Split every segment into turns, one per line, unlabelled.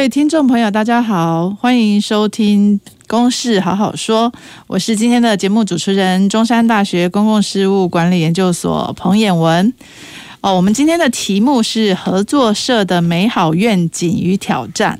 各位听众朋友，大家好，欢迎收听《公事好好说》，我是今天的节目主持人，中山大学公共事务管理研究所彭衍文。哦，我们今天的题目是合作社的美好愿景与挑战。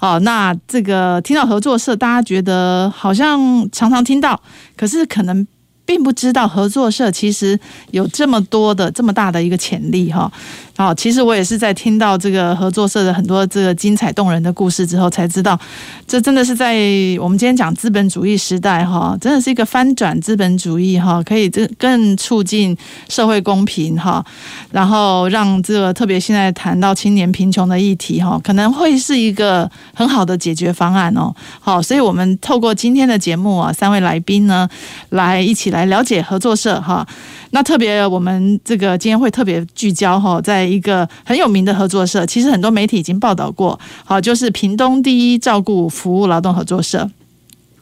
哦，那这个听到合作社，大家觉得好像常常听到，可是可能并不知道合作社其实有这么多的这么大的一个潜力哈。好，其实我也是在听到这个合作社的很多这个精彩动人的故事之后，才知道这真的是在我们今天讲资本主义时代哈，真的是一个翻转资本主义哈，可以这更促进社会公平哈，然后让这个特别现在谈到青年贫穷的议题哈，可能会是一个很好的解决方案哦。好，所以我们透过今天的节目啊，三位来宾呢，来一起来来了解合作社哈。那特别，我们这个今天会特别聚焦哈，在一个很有名的合作社，其实很多媒体已经报道过，好，就是屏东第一照顾服务劳动合作社。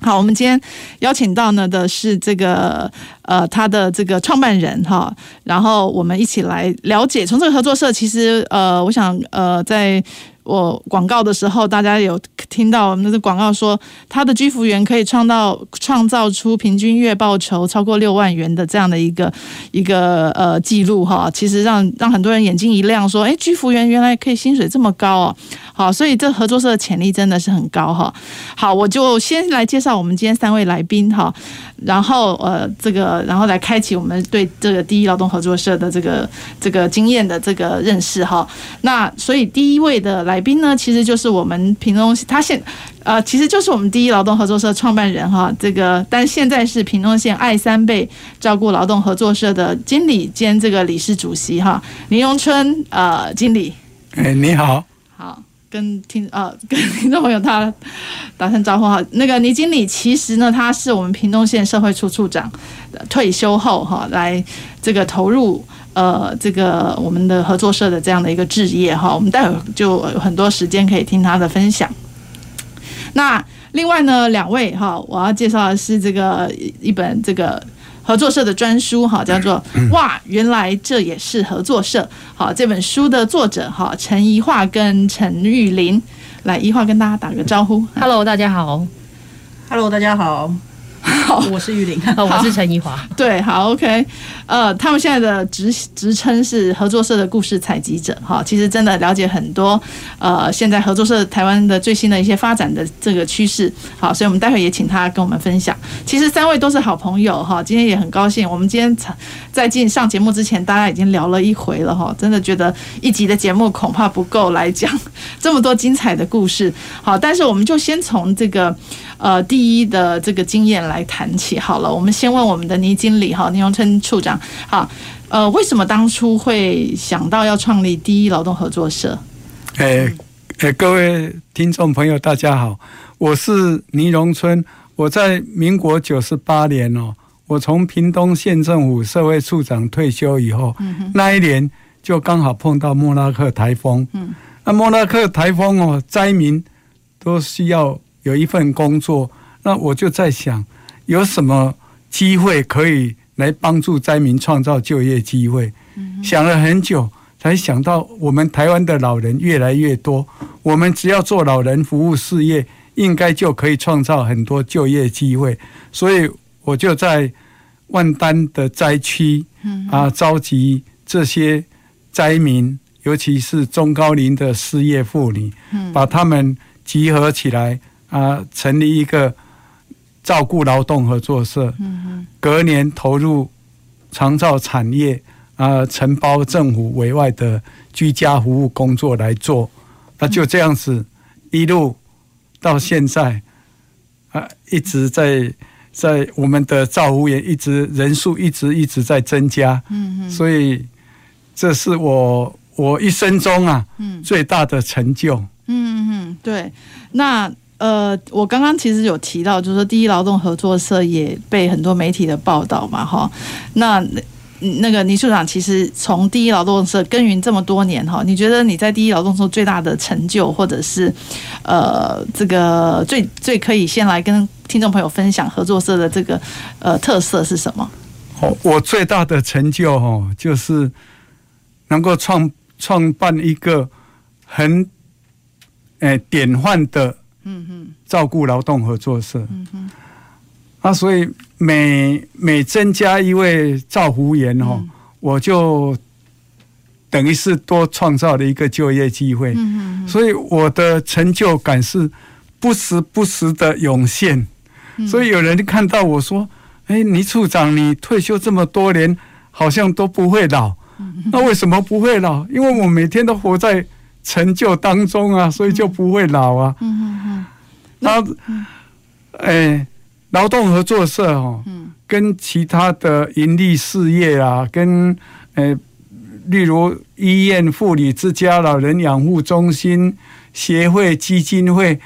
好，我们今天邀请到呢的是这个呃，他的这个创办人哈，然后我们一起来了解，从这个合作社，其实呃，我想呃，在。我广告的时候，大家有听到我们的广告说，他的居服员可以创造创造出平均月报酬超过六万元的这样的一个一个呃记录哈，其实让让很多人眼睛一亮，说，哎，居服员原来可以薪水这么高哦，好，所以这合作社的潜力真的是很高哈。好，我就先来介绍我们今天三位来宾哈，然后呃这个然后来开启我们对这个第一劳动合作社的这个这个经验的这个认识哈。那所以第一位的来。宾呢，其实就是我们屏东，他现呃，其实就是我们第一劳动合作社创办人哈，这个，但现在是屏东县爱三倍照顾劳动合作社的经理兼这个理事主席哈，林荣春呃经理。
哎，你好，
好，跟听呃跟听众朋友他打声招呼哈。那个倪经理其实呢，他是我们屏东县社会处处长，退休后哈来这个投入。呃，这个我们的合作社的这样的一个置业哈，我们待会儿就有很多时间可以听他的分享。那另外呢，两位哈，我要介绍的是这个一本这个合作社的专书哈，叫做《哇，原来这也是合作社》。好，这本书的作者哈，陈怡桦跟陈玉林，来，怡桦跟大家打个招呼。
Hello，大家好。
Hello，大家好。好，我是玉玲，
我是陈怡华。
对，好，OK。呃，他们现在的职职称是合作社的故事采集者。哈，其实真的了解很多。呃，现在合作社台湾的最新的一些发展的这个趋势。好，所以我们待会也请他跟我们分享。其实三位都是好朋友哈，今天也很高兴。我们今天在进上节目之前，大家已经聊了一回了哈，真的觉得一集的节目恐怕不够来讲 这么多精彩的故事。好，但是我们就先从这个。呃，第一的这个经验来谈起好了。我们先问我们的倪经理哈，倪荣春处长，好，呃，为什么当初会想到要创立第一劳动合作社？
哎哎，各位听众朋友，大家好，我是倪荣春。我在民国九十八年哦，我从屏东县政府社会处长退休以后，嗯、那一年就刚好碰到莫拉克台风。嗯，那莫拉克台风哦，灾民都需要。有一份工作，那我就在想，有什么机会可以来帮助灾民创造就业机会？嗯、想了很久，才想到我们台湾的老人越来越多，我们只要做老人服务事业，应该就可以创造很多就业机会。所以我就在万丹的灾区啊，召集这些灾民，尤其是中高龄的失业妇女，把他们集合起来。啊，成立一个照顾劳动合作社，隔年投入长照产业啊，承包政府委外的居家服务工作来做，那就这样子一路到现在啊，一直在在我们的照护员一直人数一直一直在增加，嗯所以这是我我一生中啊最大的成就。
嗯嗯，对，那。呃，我刚刚其实有提到，就是说第一劳动合作社也被很多媒体的报道嘛，哈。那那个倪处长，其实从第一劳动社耕耘这么多年，哈，你觉得你在第一劳动社最大的成就，或者是呃，这个最最可以先来跟听众朋友分享合作社的这个呃特色是什么？
哦，我最大的成就哦，就是能够创创办一个很诶、欸、典范的。嗯哼，照顾劳动合作社。嗯哼，啊，所以每每增加一位照服员哦，嗯、我就等于是多创造了一个就业机会。嗯哼，所以我的成就感是不时不时的涌现。嗯、所以有人看到我说：“哎、欸，倪处长，你退休这么多年，好像都不会老。嗯哼”那为什么不会老？因为我每天都活在。成就当中啊，所以就不会老啊。嗯嗯嗯。那，哎，劳动合作社哦，跟其他的盈利事业啊，跟呃，例如医院、妇女之家、老人养护中心、协会、基金会，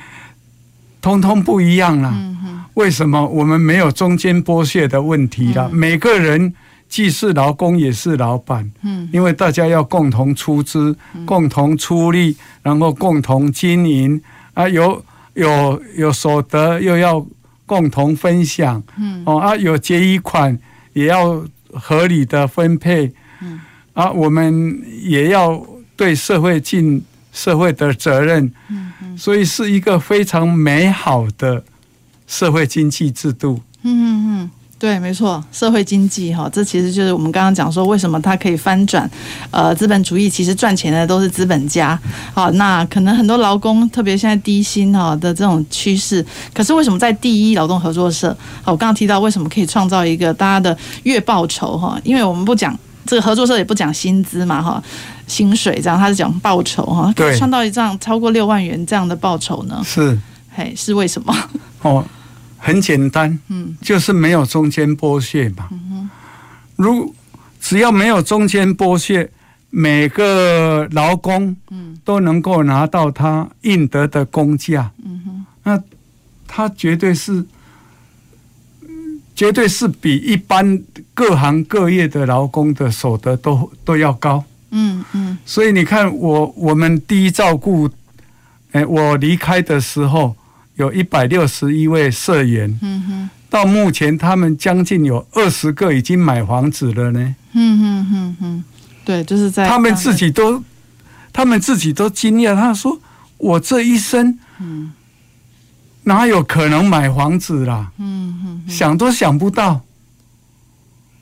通通不一样了。嗯哼。为什么我们没有中间剥削的问题了？每个人。既是劳工也是老板，嗯，因为大家要共同出资、嗯、共同出力，然后共同经营啊，有有有所得又要共同分享，嗯，哦啊，有结余款也要合理的分配，嗯，啊，我们也要对社会尽社会的责任，嗯嗯，所以是一个非常美好的社会经济制度，嗯嗯嗯。
对，没错，社会经济哈，这其实就是我们刚刚讲说，为什么它可以翻转？呃，资本主义其实赚钱的都是资本家。好，那可能很多劳工，特别现在低薪哈的这种趋势，可是为什么在第一劳动合作社？好，我刚刚提到为什么可以创造一个大家的月报酬哈？因为我们不讲这个合作社也不讲薪资嘛哈，薪水这样，他是讲报酬哈，可以创造一张超过六万元这样的报酬呢？
是，
嘿，是为什么？
哦。很简单，嗯，就是没有中间剥削嘛。嗯如只要没有中间剥削，每个劳工，嗯，都能够拿到他应得的工价，嗯哼，那他绝对是，绝对是比一般各行各业的劳工的所得都都要高，嗯嗯。所以你看，我我们第一照顾，哎，我离开的时候。有一百六十一位社员，嗯哼，到目前他们将近有二十个已经买房子了呢。嗯哼
哼哼，对，就是在
他们自己都，他们自己都惊讶，他说：“我这一生，嗯，哪有可能买房子啦？嗯哼，想都想不到。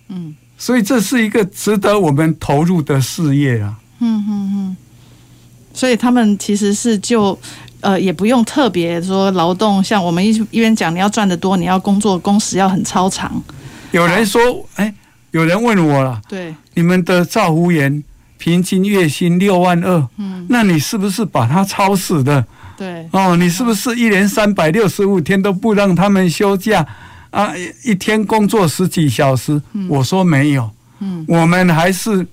嗯，所以这是一个值得我们投入的事业啊。嗯哼哼，
所以他们其实是就。呃，也不用特别说劳动，像我们一一边讲，你要赚得多，你要工作工时要很超长。
有人说，哎、欸，有人问我了，
对，
你们的照服员平均月薪六万二，嗯，那你是不是把他超死的？
对，
哦，你是不是一年三百六十五天都不让他们休假啊？一天工作十几小时？嗯、我说没有，嗯，我们还是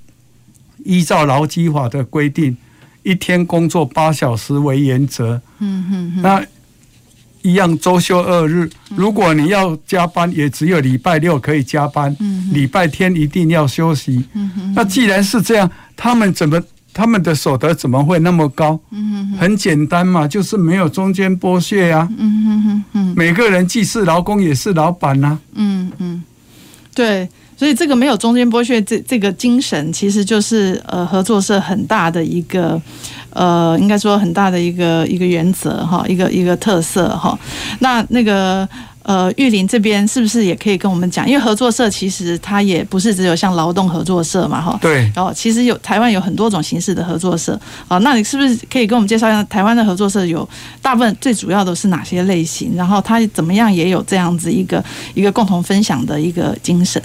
依照劳基法的规定。一天工作八小时为原则，嗯哼哼，那一样周休二日。如果你要加班，也只有礼拜六可以加班，嗯哼，礼拜天一定要休息。嗯哼，那既然是这样，他们怎么他们的所得怎么会那么高？嗯哼，很简单嘛，就是没有中间剥削呀。嗯哼哼哼，每个人既是劳工也是老板呐。嗯嗯，
对。所以这个没有中间剥削，这这个精神其实就是呃合作社很大的一个呃应该说很大的一个一个原则哈，一个一个特色哈。那那个呃玉林这边是不是也可以跟我们讲？因为合作社其实它也不是只有像劳动合作社嘛哈。
对。
然后其实有台湾有很多种形式的合作社啊，那你是不是可以跟我们介绍一下台湾的合作社有大部分最主要的是哪些类型？然后它怎么样也有这样子一个一个共同分享的一个精神？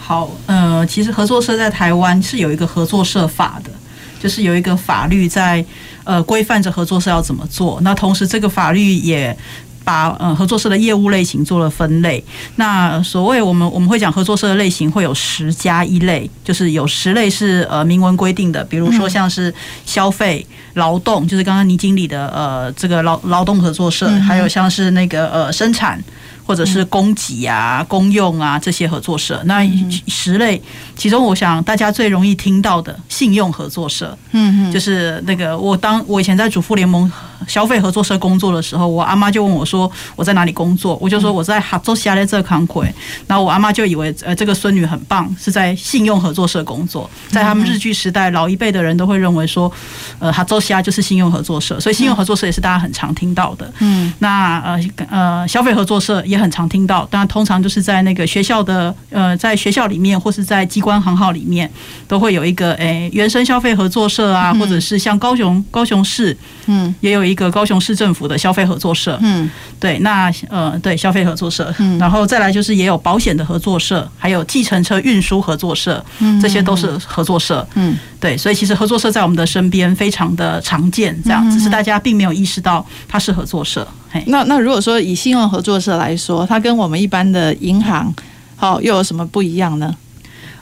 好，呃，其实合作社在台湾是有一个合作社法的，就是有一个法律在呃规范着合作社要怎么做。那同时，这个法律也把呃合作社的业务类型做了分类。那所谓我们我们会讲合作社的类型会有十加一类，就是有十类是呃明文规定的，比如说像是消费、劳动，就是刚刚倪经理的呃这个劳劳动合作社，还有像是那个呃生产。或者是供给啊、公用啊这些合作社，那十类其中，我想大家最容易听到的信用合作社，嗯嗯，就是那个我当我以前在主妇联盟消费合作社工作的时候，我阿妈就问我说我在哪里工作，我就说我在哈州西亚的这康奎，然后我阿妈就以为呃这个孙女很棒，是在信用合作社工作，在他们日剧时代，老一辈的人都会认为说，呃哈州西亚就是信用合作社，所以信用合作社也是大家很常听到的，嗯，那呃呃消费合作社也。很常听到，但通常就是在那个学校的呃，在学校里面或是在机关行号里面，都会有一个诶、欸、原生消费合作社啊，或者是像高雄高雄市，嗯，也有一个高雄市政府的消费合作社，嗯，对，那呃对消费合作社，嗯，然后再来就是也有保险的合作社，还有计程车运输合作社，嗯，这些都是合作社，嗯，对，所以其实合作社在我们的身边非常的常见，这样只是大家并没有意识到它是合作社。嘿。
那那如果说以信用合作社来说，它跟我们一般的银行，好又有什么不一样呢？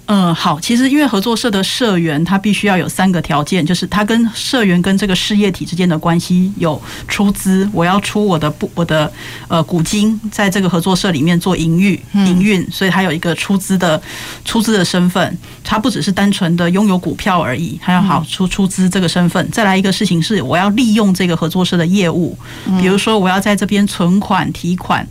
嗯，好，其实因为合作社的社员，他必须要有三个条件，就是他跟社员跟这个事业体之间的关系有出资，我要出我的不我的呃股金，在这个合作社里面做营运营运，所以他有一个出资的出资的身份，他不只是单纯的拥有股票而已，他要好出出资这个身份。再来一个事情是，我要利用这个合作社的业务，比如说我要在这边存款提款。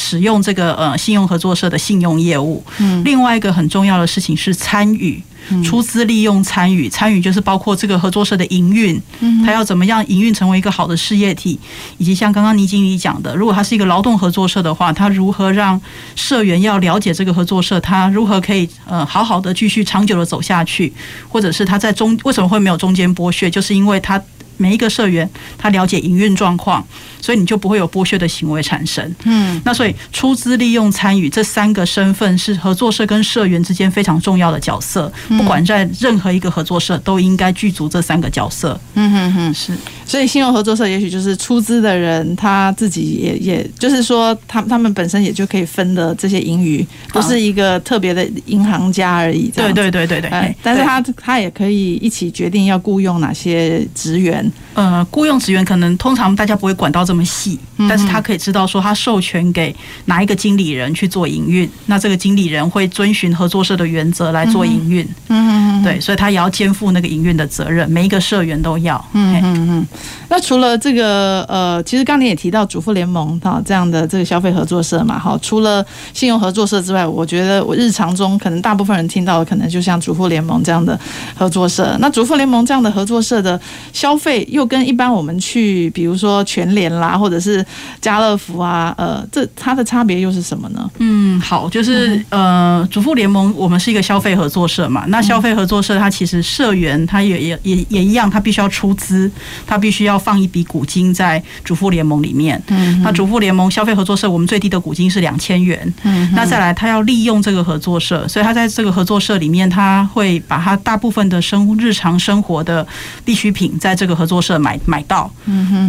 使用这个呃信用合作社的信用业务，嗯，另外一个很重要的事情是参与出资利用参与参与，就是包括这个合作社的营运，嗯，他要怎么样营运成为一个好的事业体，以及像刚刚倪经理讲的，如果他是一个劳动合作社的话，他如何让社员要了解这个合作社，他如何可以呃好好的继续长久的走下去，或者是他在中为什么会没有中间剥削，就是因为他。每一个社员他了解营运状况，所以你就不会有剥削的行为产生。嗯，那所以出资、利用、参与这三个身份是合作社跟社员之间非常重要的角色。不管在任何一个合作社，都应该具足这三个角色。嗯哼哼，是。
所以信用合作社也许就是出资的人他自己也也就是说，他他们本身也就可以分的这些盈余，不是一个特别的银行家而已。
对对对对对。
但是他他也可以一起决定要雇佣哪些职员。
呃，雇佣职员可能通常大家不会管到这么细，但是他可以知道说他授权给哪一个经理人去做营运，那这个经理人会遵循合作社的原则来做营运，嗯嗯，对，所以他也要肩负那个营运的责任，每一个社员都要，嗯嗯嗯。
那除了这个呃，其实刚才也提到主妇联盟哈这样的这个消费合作社嘛，哈，除了信用合作社之外，我觉得我日常中可能大部分人听到的可能就像主妇联盟这样的合作社，那主妇联盟这样的合作社的消费。又跟一般我们去，比如说全联啦，或者是家乐福啊，呃，这它的差别又是什么呢？
嗯，好，就是呃，主妇联盟我们是一个消费合作社嘛，那消费合作社它其实社员他也也也也一样，他必须要出资，他必须要放一笔股金在主妇联盟里面。嗯，那主妇联盟消费合作社我们最低的股金是两千元。嗯，那再来他要利用这个合作社，所以他在这个合作社里面，他会把他大部分的生日常生活的必需品在这个合作。社买买到，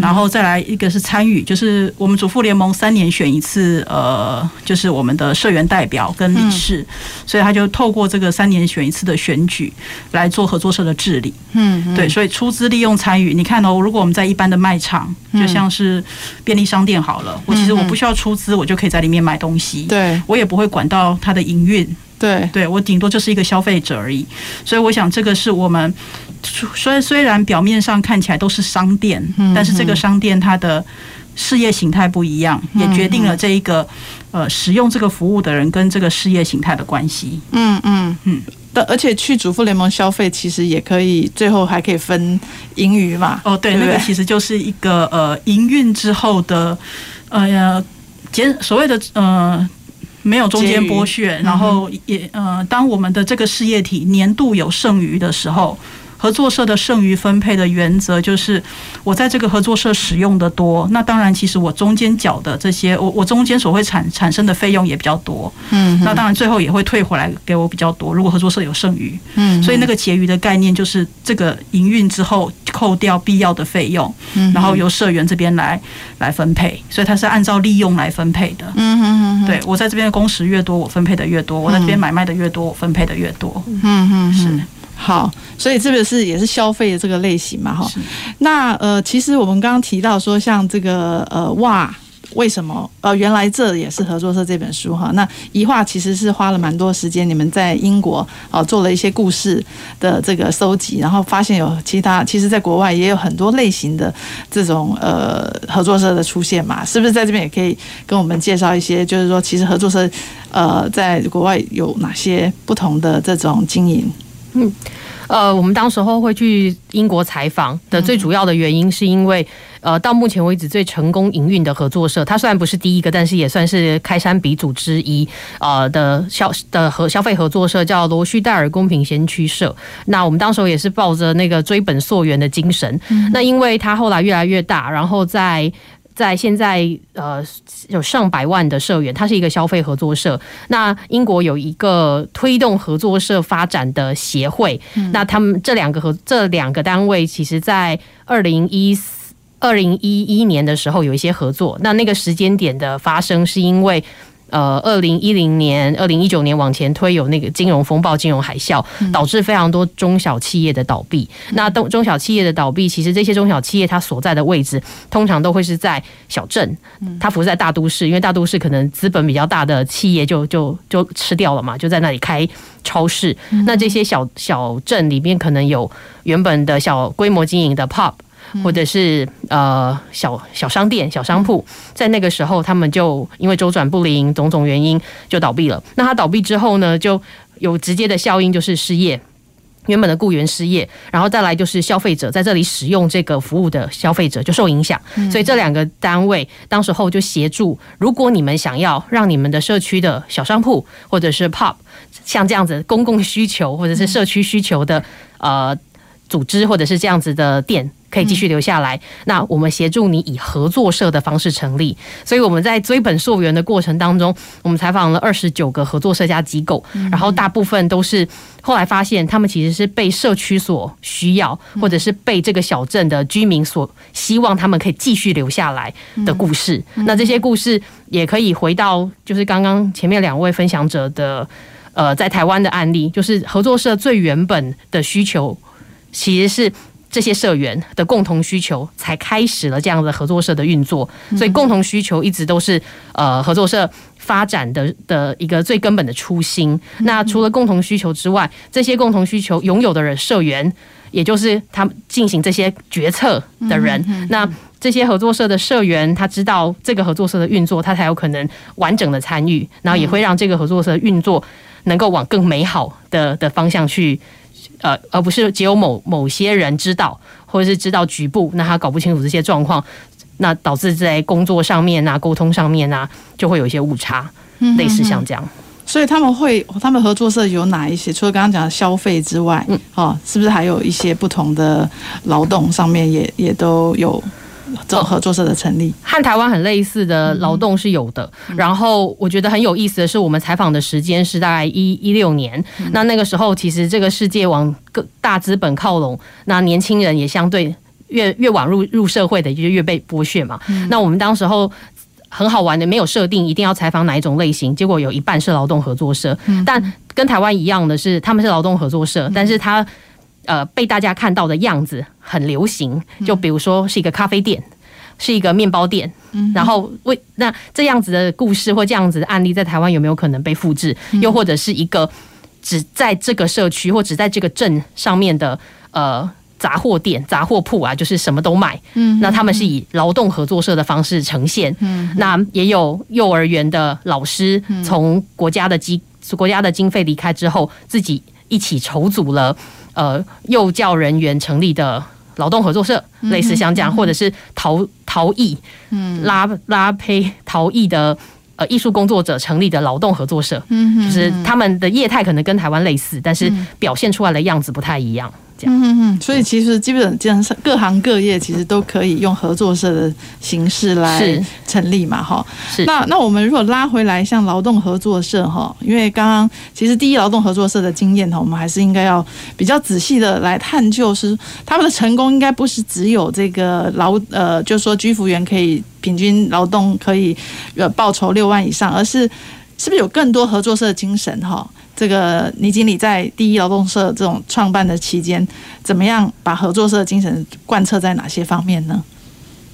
然后再来一个是参与，就是我们主妇联盟三年选一次，呃，就是我们的社员代表跟理事，所以他就透过这个三年选一次的选举来做合作社的治理。嗯，对，所以出资利用参与，你看哦，如果我们在一般的卖场，就像是便利商店好了，我其实我不需要出资，我就可以在里面买东西，对，我也不会管到它的营运。对，对我顶多就是一个消费者而已，所以我想这个是我们虽虽然表面上看起来都是商店，但是这个商店它的事业形态不一样，也决定了这一个呃使用这个服务的人跟这个事业形态的关系。嗯嗯嗯。
但而且去主妇联盟消费，其实也可以最后还可以分盈余嘛。
哦，对，那个其实就是一个呃营运之后的呃减所谓的呃。没有中间剥削，然后也呃，当我们的这个事业体年度有剩余的时候，合作社的剩余分配的原则就是，我在这个合作社使用的多，那当然其实我中间缴的这些，我我中间所会产产生的费用也比较多，嗯，那当然最后也会退回来给我比较多。如果合作社有剩余，嗯，所以那个结余的概念就是这个营运之后扣掉必要的费用，嗯，然后由社员这边来来分配，所以它是按照利用来分配的，嗯嗯嗯，对我在这边的工时越多，我分配的越多；我在这边买卖的越多，我分配的越多，嗯嗯，是。
好，所以这个是也是消费的这个类型嘛，哈。那呃，其实我们刚刚提到说，像这个呃，哇，为什么呃，原来这也是合作社这本书哈。那一画其实是花了蛮多时间，你们在英国啊做了一些故事的这个搜集，然后发现有其他，其实在国外也有很多类型的这种呃合作社的出现嘛，是不是在这边也可以跟我们介绍一些？就是说，其实合作社呃在国外有哪些不同的这种经营？
嗯，呃，我们当时候会去英国采访的最主要的原因，是因为呃，到目前为止最成功营运的合作社，它虽然不是第一个，但是也算是开山鼻祖之一。呃的消的和消费合作社叫罗旭戴尔公平先驱社。那我们当时候也是抱着那个追本溯源的精神。那因为它后来越来越大，然后在。在现在，呃，有上百万的社员，它是一个消费合作社。那英国有一个推动合作社发展的协会，嗯、那他们这两个合这两个单位，其实在二零一四、二零一一年的时候有一些合作。那那个时间点的发生，是因为。呃，二零一零年、二零一九年往前推，有那个金融风暴、金融海啸，导致非常多中小企业的倒闭。那中中小企业的倒闭，其实这些中小企业它所在的位置，通常都会是在小镇，它不是在大都市，因为大都市可能资本比较大的企业就就就吃掉了嘛，就在那里开超市。那这些小小镇里面，可能有原本的小规模经营的 pub。或者是呃小小商店、小商铺，在那个时候，他们就因为周转不灵，种种原因就倒闭了。那他倒闭之后呢，就有直接的效应，就是失业，原本的雇员失业，然后再来就是消费者在这里使用这个服务的消费者就受影响。所以这两个单位当时候就协助，如果你们想要让你们的社区的小商铺或者是 pub 像这样子公共需求或者是社区需求的呃组织或者是这样子的店。可以继续留下来。那我们协助你以合作社的方式成立。所以我们在追本溯源的过程当中，我们采访了二十九个合作社加机构，然后大部分都是后来发现，他们其实是被社区所需要，或者是被这个小镇的居民所希望他们可以继续留下来的故事。那这些故事也可以回到，就是刚刚前面两位分享者的，呃，在台湾的案例，就是合作社最原本的需求其实是。这些社员的共同需求，才开始了这样的合作社的运作。所以，共同需求一直都是呃合作社发展的的一个最根本的初心。那除了共同需求之外，这些共同需求拥有的人社员，也就是他们进行这些决策的人。那这些合作社的社员，他知道这个合作社的运作，他才有可能完整的参与，然后也会让这个合作社运作能够往更美好的的方向去。呃，而不是只有某某些人知道，或者是知道局部，那他搞不清楚这些状况，那导致在工作上面啊、沟通上面啊，就会有一些误差，类似像这样。
所以他们会，他们合作社有哪一些？除了刚刚讲的消费之外，嗯，哦，是不是还有一些不同的劳动上面也也都有？这种合作社的成立
和台湾很类似的劳动是有的。然后我觉得很有意思的是，我们采访的时间是大概一一六年。那那个时候，其实这个世界往各大资本靠拢，那年轻人也相对越越晚入入社会的，就越被剥削嘛。那我们当时候很好玩的，没有设定一定要采访哪一种类型，结果有一半是劳动合作社。但跟台湾一样的是，他们是劳动合作社，但是他。呃，被大家看到的样子很流行，就比如说是一个咖啡店，是一个面包店，然后为那这样子的故事或这样子的案例，在台湾有没有可能被复制？又或者是一个只在这个社区或只在这个镇上面的呃杂货店、杂货铺啊，就是什么都卖。嗯，那他们是以劳动合作社的方式呈现。嗯，那也有幼儿园的老师从国家的经国家的经费离开之后，自己一起筹组了。呃，幼教人员成立的劳动合作社，类似像这样，或者是陶陶艺，嗯，拉拉胚陶艺的呃艺术工作者成立的劳动合作社，嗯，就是他们的业态可能跟台湾类似，但是表现出来的样子不太一样。
嗯嗯嗯，所以其实基本上各行各业其实都可以用合作社的形式来成立嘛，哈。
是。
那那我们如果拉回来，像劳动合作社哈，因为刚刚其实第一劳动合作社的经验哈，我们还是应该要比较仔细的来探究，是他们的成功应该不是只有这个劳呃，就是说居服员可以平均劳动可以呃报酬六万以上，而是是不是有更多合作社的精神哈？这个倪经理在第一劳动社这种创办的期间，怎么样把合作社精神贯彻在哪些方面呢？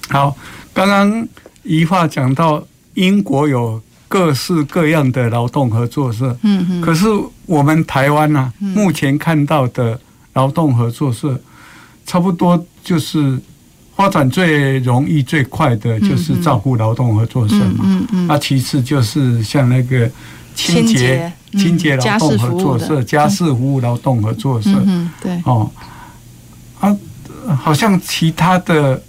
好，刚刚一话讲到英国有各式各样的劳动合作社，嗯嗯，可是我们台湾呢、啊，目前看到的劳动合作社，差不多就是发展最容易最快的就是照顾劳动合作社嘛，嗯嗯，那其次就是像那个。清洁、清洁劳动合作社、家事服务劳动合作社，
嗯，对，
哦，啊，好像其他的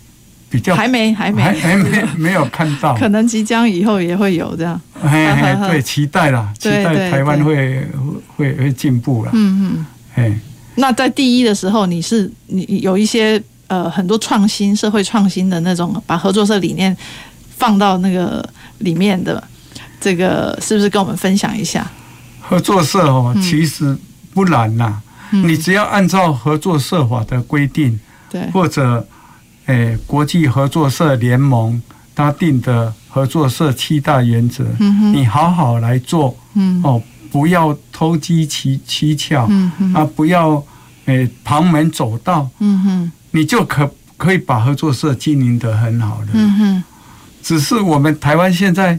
比较
还没，还没，
还没没有看到，
可能即将以后也会有这样，
嘿嘿，对，期待啦，期待台湾会会会进步啦，
嗯嗯，哎，那在第一的时候，你是你有一些呃很多创新、社会创新的那种，把合作社理念放到那个里面的。这个是不是跟我们分享一下？
合作社哦，其实不难呐。你只要按照合作社法的规定，对，或者诶国际合作社联盟他定的合作社七大原则，你好好来做，哦，不要偷机取取巧，啊，不要诶旁门左道，你就可可以把合作社经营得很好的。只是我们台湾现在。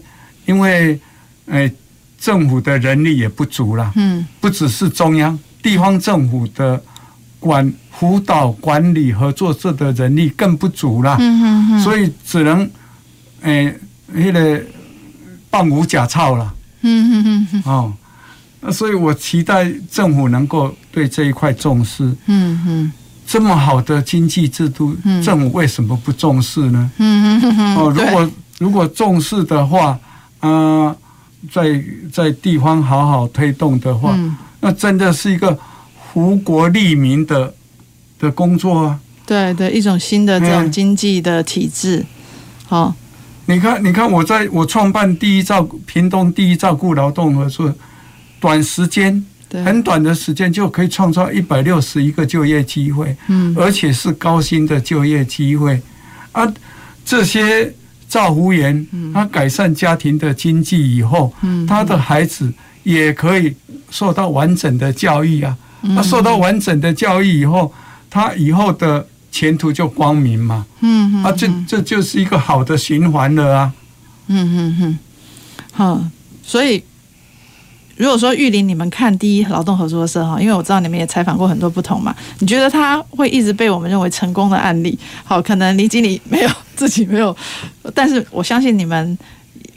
因为，诶，政府的人力也不足了，嗯，不只是中央，地方政府的管辅导管理合作社的人力更不足了，嗯嗯嗯，所以只能，诶，那个放无假钞了，嗯嗯嗯，哦，那所以我期待政府能够对这一块重视，嗯嗯，这么好的经济制度，政府为什么不重视呢？嗯嗯嗯，哦，如果如果重视的话。啊，在在地方好好推动的话，嗯、那真的是一个福国利民的的工作啊！
对对，一种新的这种经济的体制。好、嗯，
你看，你看，我在我创办第一照屏东第一照顾劳动合作，短时间，很短的时间就可以创造一百六十一个就业机会，嗯，而且是高薪的就业机会啊，这些。照服员，他改善家庭的经济以后，他的孩子也可以受到完整的教育啊。他受到完整的教育以后，他以后的前途就光明嘛。嗯，啊，这这就是一个好的循环了啊。
嗯嗯嗯，好，所以。如果说玉林，你们看第一劳动合作社哈，因为我知道你们也采访过很多不同嘛，你觉得他会一直被我们认为成功的案例？好，可能李经理没有自己没有，但是我相信你们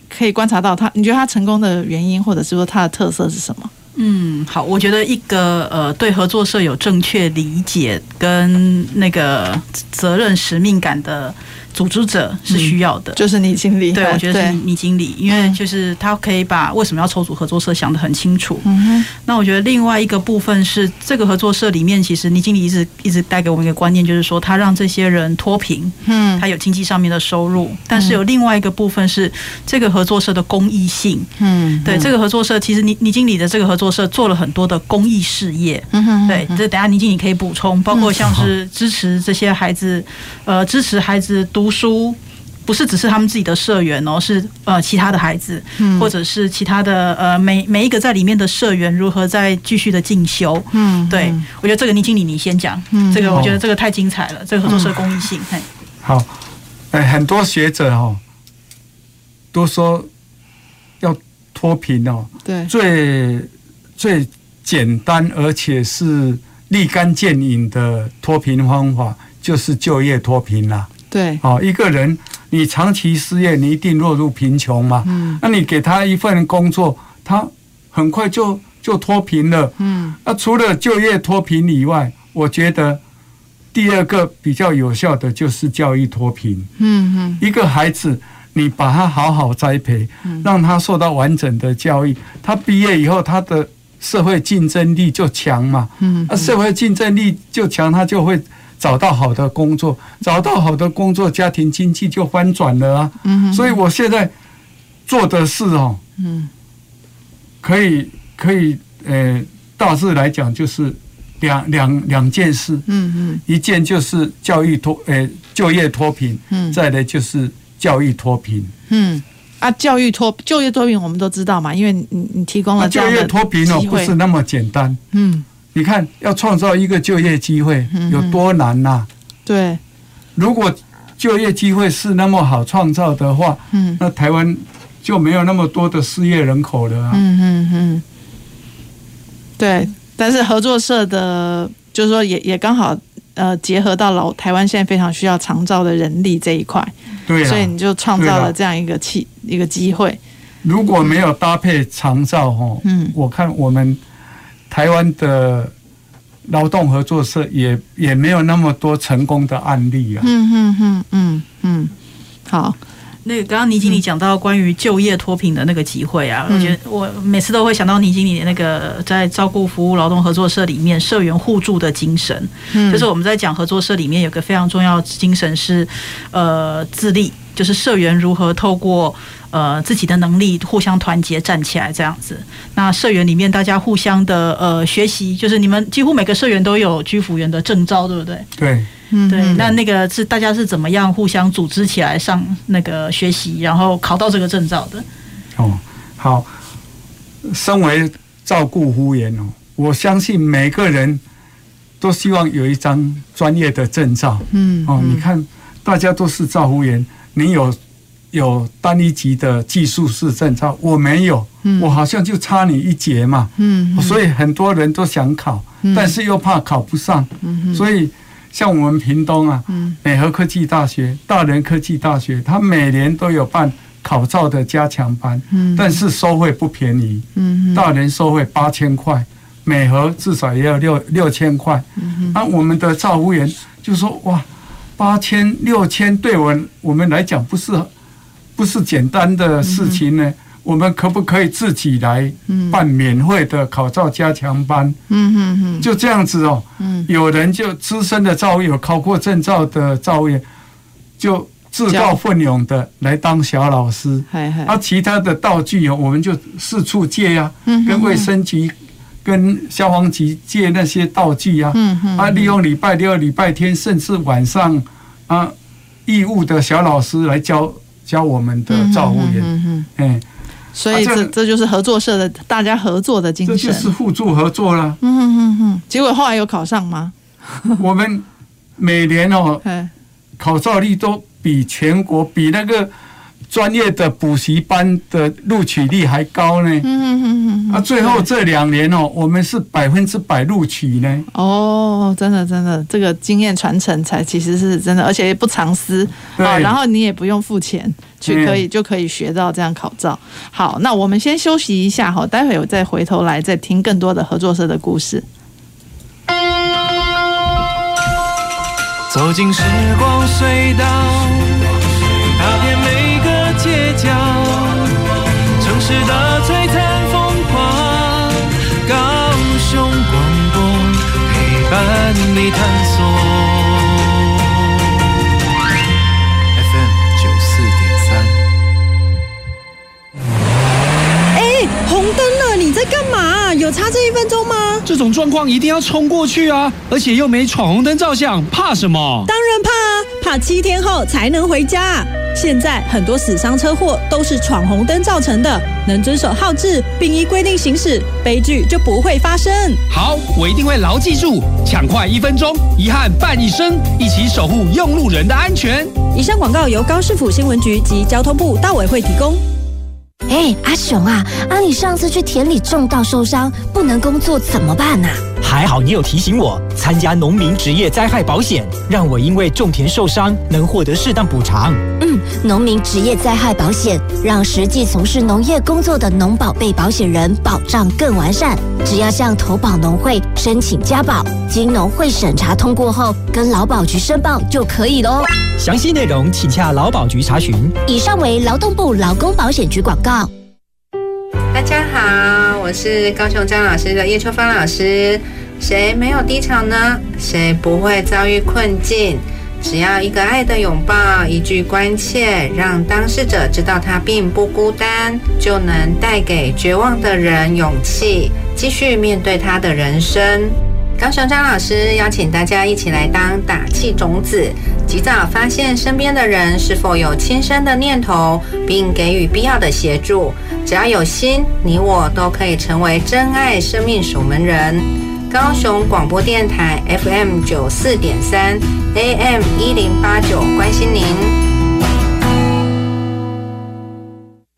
可以观察到他。你觉得他成功的原因，或者是说他的特色是什么？
嗯，好，我觉得一个呃，对合作社有正确理解跟那个责任使命感的。组织者是需要的，
嗯、就是倪经理。
对，我觉得是倪经理，因为就是他可以把为什么要筹组合作社想得很清楚。嗯哼。那我觉得另外一个部分是，这个合作社里面，其实倪经理一直一直带给我们一个观念，就是说他让这些人脱贫，嗯，他有经济上面的收入。但是有另外一个部分是这个合作社的公益性。嗯。对，这个合作社其实倪倪经理的这个合作社做了很多的公益事业。嗯哼。对，这等下倪经理可以补充，包括像是支持这些孩子，呃，支持孩子读。读书不是只是他们自己的社员哦，是呃其他的孩子，或者是其他的呃每每一个在里面的社员如何在继续的进修。嗯，对，我觉得这个倪经理你先讲，嗯，这个我觉得这个太精彩了，这个合作社公益性。嘿，
好，哎，很多学者哦都说要脱贫哦，对，最最简单而且是立竿见影的脱贫方法就是就业脱贫啦。
对，
哦，一个人你长期失业，你一定落入贫穷嘛。嗯，那你给他一份工作，他很快就就脱贫了。嗯，那除了就业脱贫以外，我觉得第二个比较有效的就是教育脱贫。嗯嗯，一个孩子你把他好好栽培，让他受到完整的教育，他毕业以后他的社会竞争力就强嘛。嗯，啊，社会竞争力就强，他就会找到好的工作，找到好的工作，家庭经济就翻转了啊。嗯，所以我现在做的事哦，嗯，可以可以，呃，大致来讲就是两两两件事。嗯嗯，一件就是教育脱，呃，就业脱贫。嗯，再来就是教育脱贫。嗯。
啊，教育脱就业脱贫，我们都知道嘛，因为你你提供了这样的机会。
就业脱贫哦，不是那么简单。嗯，你看要创造一个就业机会有多难呐、啊？
对，
如果就业机会是那么好创造的话，嗯，那台湾就没有那么多的失业人口了啊。嗯嗯嗯。
对，但是合作社的，就是说也也刚好呃结合到老台湾现在非常需要长照的人力这一块。
对、啊，
所以你就创造了这样一个机一个机会。
如果没有搭配长照哦，嗯，我看我们台湾的劳动合作社也也没有那么多成功的案例啊。
嗯嗯嗯嗯嗯，好。
那个刚刚倪经理讲到关于就业脱贫的那个机会啊，我觉得我每次都会想到倪经理的那个在照顾服务劳动合作社里面社员互助的精神。嗯，就是我们在讲合作社里面有个非常重要的精神是，呃，自立，就是社员如何透过呃自己的能力互相团结站起来这样子。那社员里面大家互相的呃学习，就是你们几乎每个社员都有居服员的证照，对不对？
对。
嗯，对，那那个是大家是怎么样互相组织起来上那个学习，然后考到这个证照的？
哦，好，身为照顾服务员哦，我相信每个人都希望有一张专业的证照。嗯，哦，你看，大家都是照护员，你有有单一级的技术士证照，我没有，我好像就差你一截嘛。嗯，所以很多人都想考，但是又怕考不上。嗯，所以。像我们屏东啊，美和科技大学、大人科技大学，它每年都有办考照的加强班，但是收费不便宜，大人收费八千块，美和至少也要六六千块。那我们的照护员就说：哇，八千六千对我我们来讲不是不是简单的事情呢。我们可不可以自己来办免费的考照加强班？嗯嗯嗯，就这样子哦。嗯，有人就资深的照护员，有考过证照的照护员，就自告奋勇的来当小老师。啊，其他的道具哦，我们就四处借呀，跟卫生局、跟消防局借那些道具呀。嗯嗯，啊，利用礼拜六、礼拜天，甚至晚上啊，义务的小老师来教教我们的照护员。嗯嗯。
所以这这就是合作社的大家合作的精神，
这就是互助合作了。
嗯嗯嗯，结果后来有考上吗？
我们每年哦，考照率都比全国比那个。专业的补习班的录取率还高呢。嗯嗯嗯嗯。啊，最后这两年哦，我们是百分之百录取呢。
哦，真的真的，这个经验传承才其实是真的，而且也不藏私啊。然后你也不用付钱，去可以就可以学到这样考照。好，那我们先休息一下哈，待会我再回头来再听更多的合作社的故事。走进时光隧道，踏遍每个。街角，城市的璀璨风光，高雄广播陪伴你探索。
有差这一分钟吗？
这种状况一定要冲过去啊！而且又没闯红灯照相，怕什么？
当然怕啊，怕七天后才能回家。现在很多死伤车祸都是闯红灯造成的，能遵守号志并依规定行驶，悲剧就不会发生。
好，我一定会牢记住，抢快一分钟，遗憾伴一生，一起守护用路人的安全。
以上广告由高市府新闻局及交通部道委会提供。
哎，阿雄啊，啊，你上次去田里种稻受伤，不能工作怎么办呢？
还好你有提醒我参加农民职业灾害保险，让我因为种田受伤能获得适当补偿。
嗯，农民职业灾害保险让实际从事农业工作的农保被保险人保障更完善。只要向投保农会申请加保，经农会审查通过后，跟劳保局申报就可以喽。
详细内容请洽劳保局查询。
以上为劳动部劳工保险局广告。
好，我是高雄张老师的叶秋芳老师。谁没有低潮呢？谁不会遭遇困境？只要一个爱的拥抱，一句关切，让当事者知道他并不孤单，就能带给绝望的人勇气，继续面对他的人生。高雄张老师邀请大家一起来当打气种子，及早发现身边的人是否有轻生的念头，并给予必要的协助。只要有心，你我都可以成为真爱生命守门人。高雄广播电台 FM 九四点三，AM 一零八九，关心您。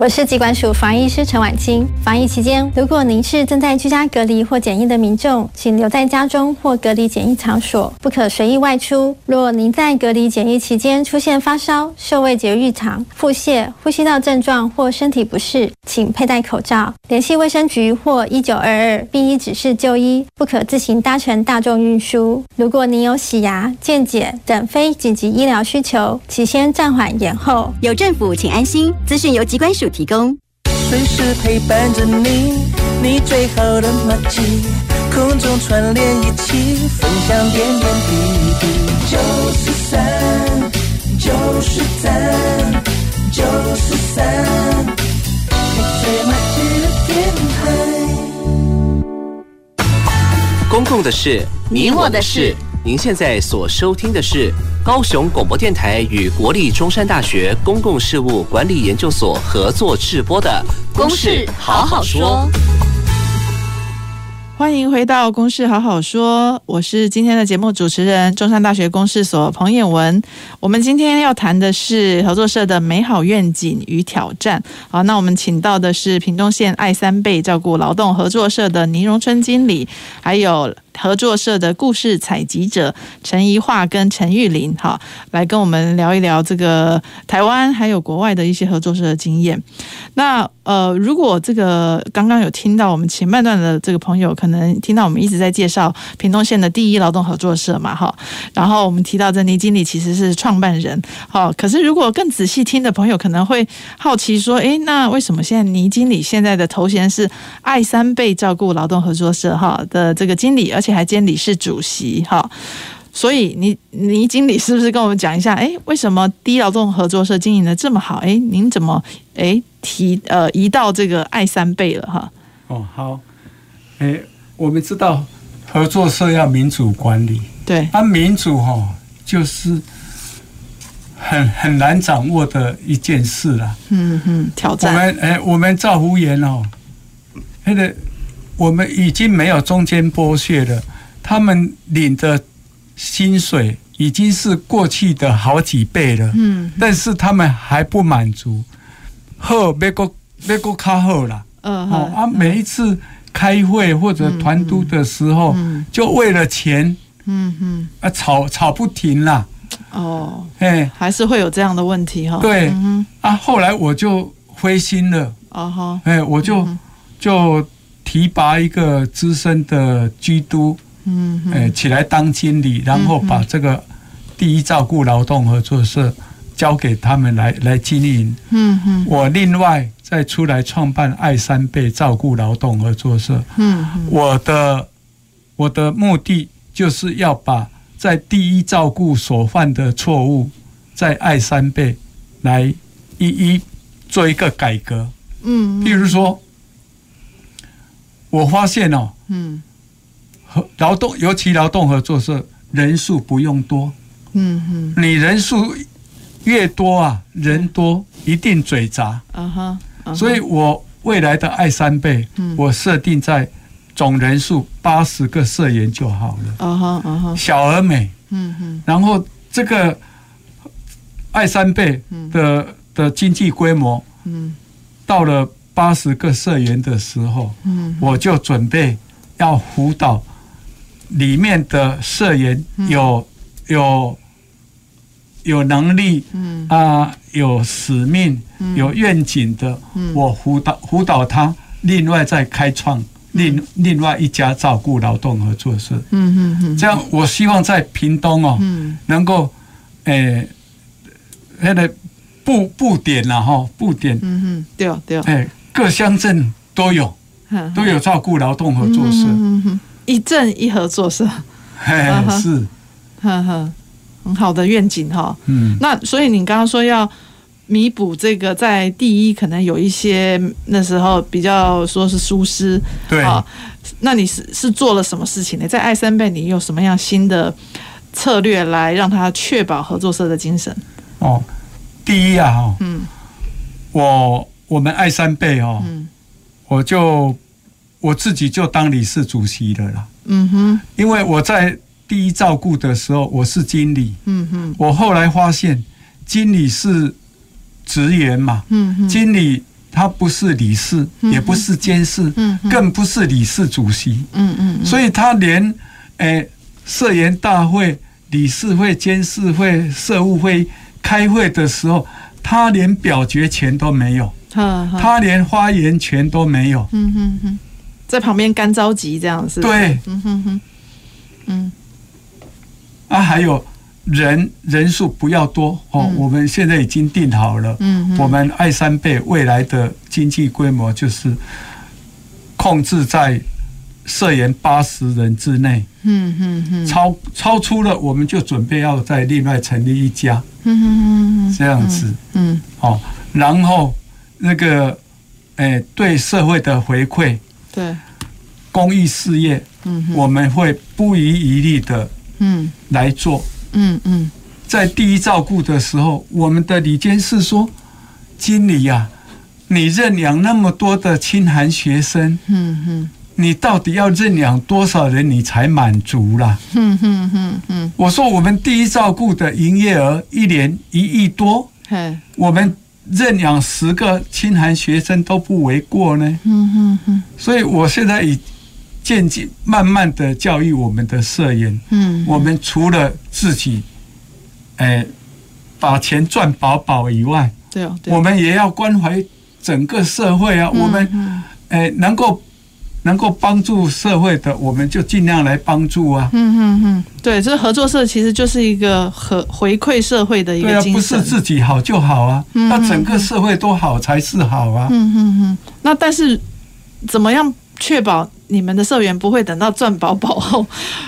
我是疾管署防疫师陈婉清。防疫期间，如果您是正在居家隔离或检疫的民众，请留在家中或隔离检疫场所，不可随意外出。若您在隔离检疫期间出现发烧、嗅味觉异常、腹泻、呼吸道症状或身体不适，请佩戴口罩，联系卫生局或一九二二，并依指示就医，不可自行搭乘大众运输。如果您有洗牙、健检等非紧急医疗需求，请先暂缓延后。
有政府，请安心。资讯由疾管署提供。
随时陪伴着你，你最好的默契，空中串联一起，分享点点滴滴。九四三，九四三，九四三，你最默契的电台。
公共的事，你我的事。您现在所收听的是高雄广播电台与国立中山大学公共事务管理研究所合作制播的《公事好好说》。
欢迎回到《公事好好说》，我是今天的节目主持人，中山大学公事所彭渰雯。我们今天要谈的是合作社的美好愿景与挑战。好，那我们请到的是屏东县爱三倍照顾劳动合作社的倪荣春经理，还有。合作社的故事采集者陈怡桦跟陈玉玲，哈，来跟我们聊一聊这个台湾还有国外的一些合作社的经验。那呃，如果这个刚刚有听到我们前半段的这个朋友，可能听到我们一直在介绍屏东县的第一劳动合作社嘛，哈，然后我们提到这倪经理其实是创办人，好，可是如果更仔细听的朋友可能会好奇说，诶，那为什么现在倪经理现在的头衔是爱三倍照顾劳动合作社哈的这个经理，而且还兼理事主席，哈，所以你倪经理是不是跟我们讲一下？哎，为什么第一劳动合作社经营的这么好？哎，您怎么哎提呃移到这个爱三倍了？哈，
哦，好，哎，我们知道合作社要民主管理，
对，
啊，民主哈、哦、就是很很难掌握的一件事了，
嗯嗯，挑战。
我们哎，我们照服员哦，那个。我们已经没有中间剥削了，他们领的薪水已经是过去的好几倍了。嗯，但是他们还不满足，好，别个别个卡好了。嗯，好啊，每一次开会或者团督的时候，就为了钱，嗯嗯，啊吵吵不停啦。
哦，哎，还是会有这样的问题哈。
对，啊，后来我就灰心了。哦哈，哎，我就就。提拔一个资深的居督，嗯，哎，起来当经理，然后把这个第一照顾劳动合作社交给他们来来经营。嗯嗯，我另外再出来创办爱三倍照顾劳动合作社。嗯，我的我的目的就是要把在第一照顾所犯的错误，在爱三倍来一一做一个改革。嗯，比如说。我发现哦，嗯，和劳动尤其劳动合作社人数不用多，嗯嗯，你人数越多啊，人多一定嘴杂，啊哈，所以我未来的爱三倍，我设定在总人数八十个社员就好了，啊哈啊哈，小而美，嗯嗯，然后这个爱三倍的的经济规模，嗯，到了。八十个社员的时候，我就准备要辅导里面的社员有有有能力，啊，有使命、有愿景的，我辅导辅导他，另外再开创另另外一家照顾劳动合作社。这样我希望在屏东哦，能够诶，那个布布点了哈，布点，
嗯哼，对对，
哎。各乡镇都有，都有照顾劳动合作社，
一镇一合作社，
嘿，是，
呵呵，很好的愿景哈。嗯，那所以你刚刚说要弥补这个在第一可能有一些那时候比较说是疏失，
对。啊，
那你是是做了什么事情呢？在爱森贝，你有什么样新的策略来让他确保合作社的精神？
哦，第一啊，哈，嗯，我我们爱三倍哦，嗯，我就我自己就当理事主席的了，嗯哼，因为我在第一照顾的时候我是经理，嗯哼，我后来发现经理是职员嘛，嗯哼，经理他不是理事，也不是监事，嗯，更不是理事主席，嗯嗯，所以他连诶社员大会、理事会、监事会、社务会。开会的时候，他连表决权都没有，他连发言权都没有。嗯哼
哼，在旁边干着急这样子。
对，嗯哼哼，嗯，啊，还有人人数不要多哦。我们现在已经定好了，嗯，我们爱三倍未来的经济规模就是控制在。社员八十人之内，嗯嗯嗯，超超出了，我们就准备要再另外成立一家，嗯嗯嗯，这样子，嗯，好，然后那个，诶，对社会的回馈，
对，
公益事业，嗯，我们会不遗余力的，嗯，来做，嗯嗯，在第一照顾的时候，我们的理监事说，经理呀，你认养那么多的清寒学生，嗯嗯。你到底要认养多少人，你才满足啦？嗯嗯嗯嗯。我说我们第一照顾的营业额一年一亿多，我们认养十个清寒学生都不为过呢。嗯嗯嗯。所以我现在已渐渐慢慢的教育我们的社员，嗯，我们除了自己，哎，把钱赚饱饱以外，对哦，我们也要关怀整个社会啊。我们哎能够。能够帮助社会的，我们就尽量来帮助啊。嗯嗯嗯，
对，这合作社其实就是一个和回馈社会的一个精神。
对啊，不是自己好就好啊，那整个社会都好才是好啊。嗯嗯嗯。
那但是怎么样确保你们的社员不会等到赚饱饱后，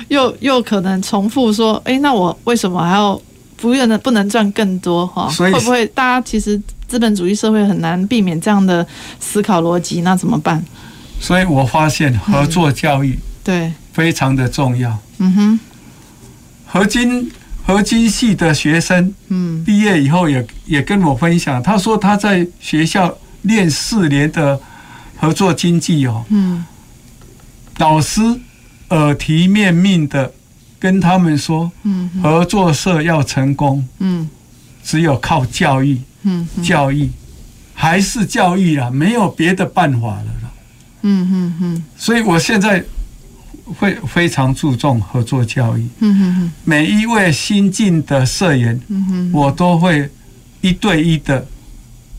又又可能重复说，哎，那我为什么还要不愿的不能赚更多哈？所以会不会大家其实资本主义社会很难避免这样的思考逻辑？那怎么办？
所以我发现合作教育对。非常的重要。嗯哼，合金合金系的学生，嗯，毕业以后也也跟我分享，他说他在学校练四年的合作经济哦，嗯，老师耳提面命的跟他们说，嗯，合作社要成功，嗯，只有靠教育，嗯，教育还是教育啊，没有别的办法了。嗯嗯嗯，所以我现在会非常注重合作教育。嗯嗯嗯，每一位新进的社员，嗯哼，我都会一对一的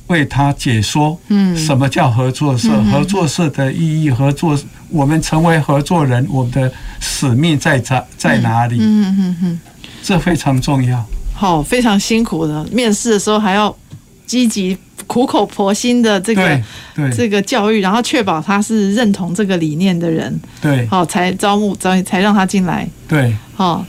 为他解说。嗯，什么叫合作社？合作社的意义，合作，我们成为合作人，我们的使命在在在哪里？嗯嗯嗯，这非常重要。
好，非常辛苦的，面试的时候还要积极。苦口婆心的这个这个教育，然后确保他是认同这个理念的人，对，好才招募招才让他进来，
对，
好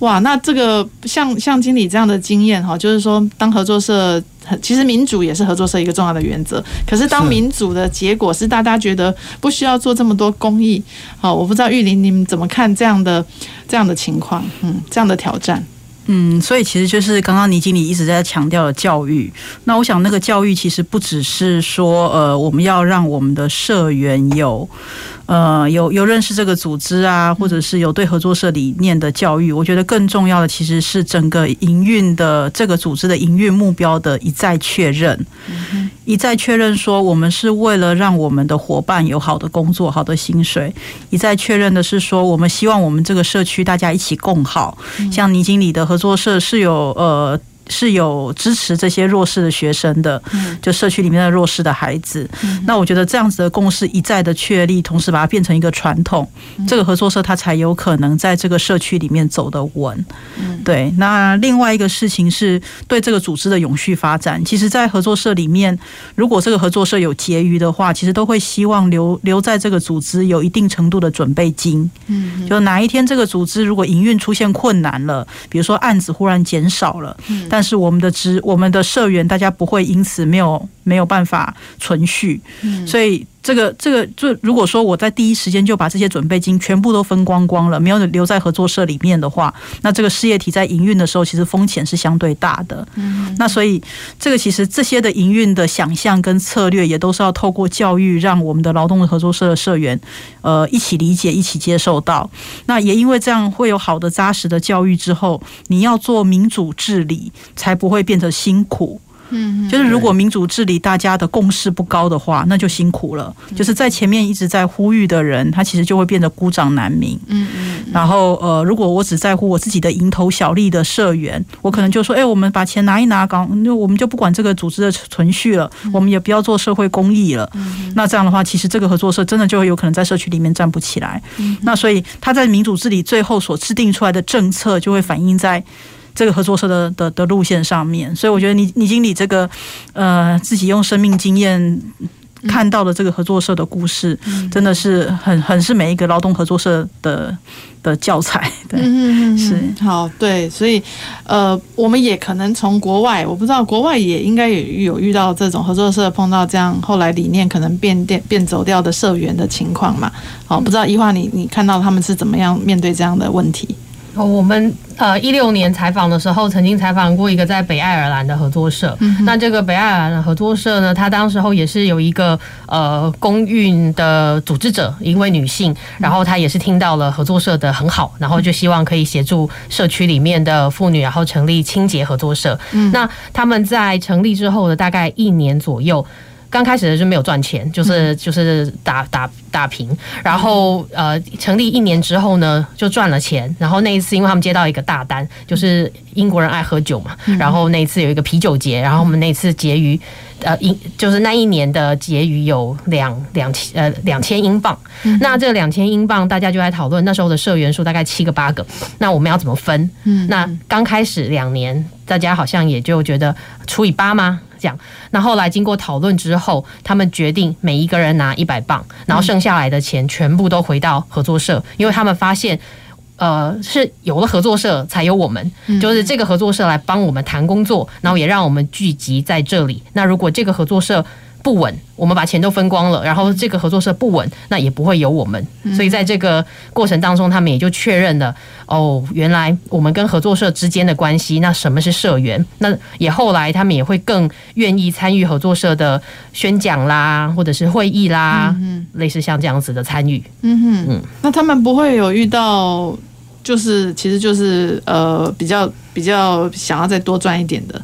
哇，那这个像像经理这样的经验哈，就是说当合作社，其实民主也是合作社一个重要的原则。可是当民主的结果是大家觉得不需要做这么多公益，好，我不知道玉林你们怎么看这样的这样的情况，嗯，这样的挑战。
嗯，所以其实就是刚刚倪经理一直在强调的教育。那我想那个教育其实不只是说，呃，我们要让我们的社员有。呃，有有认识这个组织啊，或者是有对合作社理念的教育。我觉得更重要的其实是整个营运的这个组织的营运目标的一再确认，一再确认说我们是为了让我们的伙伴有好的工作、好的薪水。一再确认的是说，我们希望我们这个社区大家一起共好。像倪经理的合作社是有呃。是有支持这些弱势的学生的，就社区里面的弱势的孩子。那我觉得这样子的共识一再的确立，同时把它变成一个传统，这个合作社它才有可能在这个社区里面走得稳。对，那另外一个事情是对这个组织的永续发展。其实，在合作社里面，如果这个合作社有结余的话，其实都会希望留留在这个组织有一定程度的准备金。嗯，就哪一天这个组织如果营运出现困难了，比如说案子忽然减少了，但是我们的职我们的社员大家不会因此没有没有办法存续。嗯，所以。这个这个，就如果说我在第一时间就把这些准备金全部都分光光了，没有留在合作社里面的话，那这个事业体在营运的时候，其实风险是相对大的。嗯，那所以这个其实这些的营运的想象跟策略，也都是要透过教育，让我们的劳动合作社的社员，呃，一起理解，一起接受到。那也因为这样会有好的扎实的教育之后，你要做民主治理，才不会变得辛苦。嗯，就是如果民主治理大家的共识不高的话，那就辛苦了。就是在前面一直在呼吁的人，他其实就会变得孤掌难鸣。嗯嗯。然后呃，如果我只在乎我自己的蝇头小利的社员，我可能就说，哎，我们把钱拿一拿，搞，就我们就不管这个组织的存续了，我们也不要做社会公益了。那这样的话，其实这个合作社真的就会有可能在社区里面站不起来。那所以他在民主治理最后所制定出来的政策，就会反映在。这个合作社的的的路线上面，所以我觉得你你经理这个呃自己用生命经验看到的这个合作社的故事，真的是很很是每一个劳动合作社的的教材。对，
嗯嗯是好对，所以呃我们也可能从国外，我不知道国外也应该也有遇到这种合作社碰到这样后来理念可能变变变走掉的社员的情况嘛。好，不知道一化你你看到他们是怎么样面对这样的问题？
哦，我们呃一六年采访的时候，曾经采访过一个在北爱尔兰的合作社。嗯、那这个北爱尔兰的合作社呢，他当时候也是有一个呃公运的组织者，一位女性，然后她也是听到了合作社的很好，然后就希望可以协助社区里面的妇女，然后成立清洁合作社。嗯、那他们在成立之后的大概一年左右。刚开始的是没有赚钱，就是就是打打打平，然后呃成立一年之后呢，就赚了钱。然后那一次，因为他们接到一个大单，就是英国人爱喝酒嘛，然后那一次有一个啤酒节，然后我们那次结余呃英就是那一年的结余有两两千呃两千英镑。那这两千英镑大家就在讨论，那时候的社员数大概七个八个，那我们要怎么分？那刚开始两年，大家好像也就觉得除以八吗？这样，那后来经过讨论之后，他们决定每一个人拿一百磅，然后剩下来的钱全部都回到合作社，因为他们发现，呃，是有了合作社才有我们，就是这个合作社来帮我们谈工作，然后也让我们聚集在这里。那如果这个合作社不稳，我们把钱都分光了，然后这个合作社不稳，那也不会有我们。所以在这个过程当中，他们也就确认了哦，原来我们跟合作社之间的关系。那什么是社员？那也后来他们也会更愿意参与合作社的宣讲啦，或者是会议啦，嗯、类似像这样子的参与。
嗯哼，嗯，那他们不会有遇到，就是其实就是呃，比较比较想要再多赚一点的。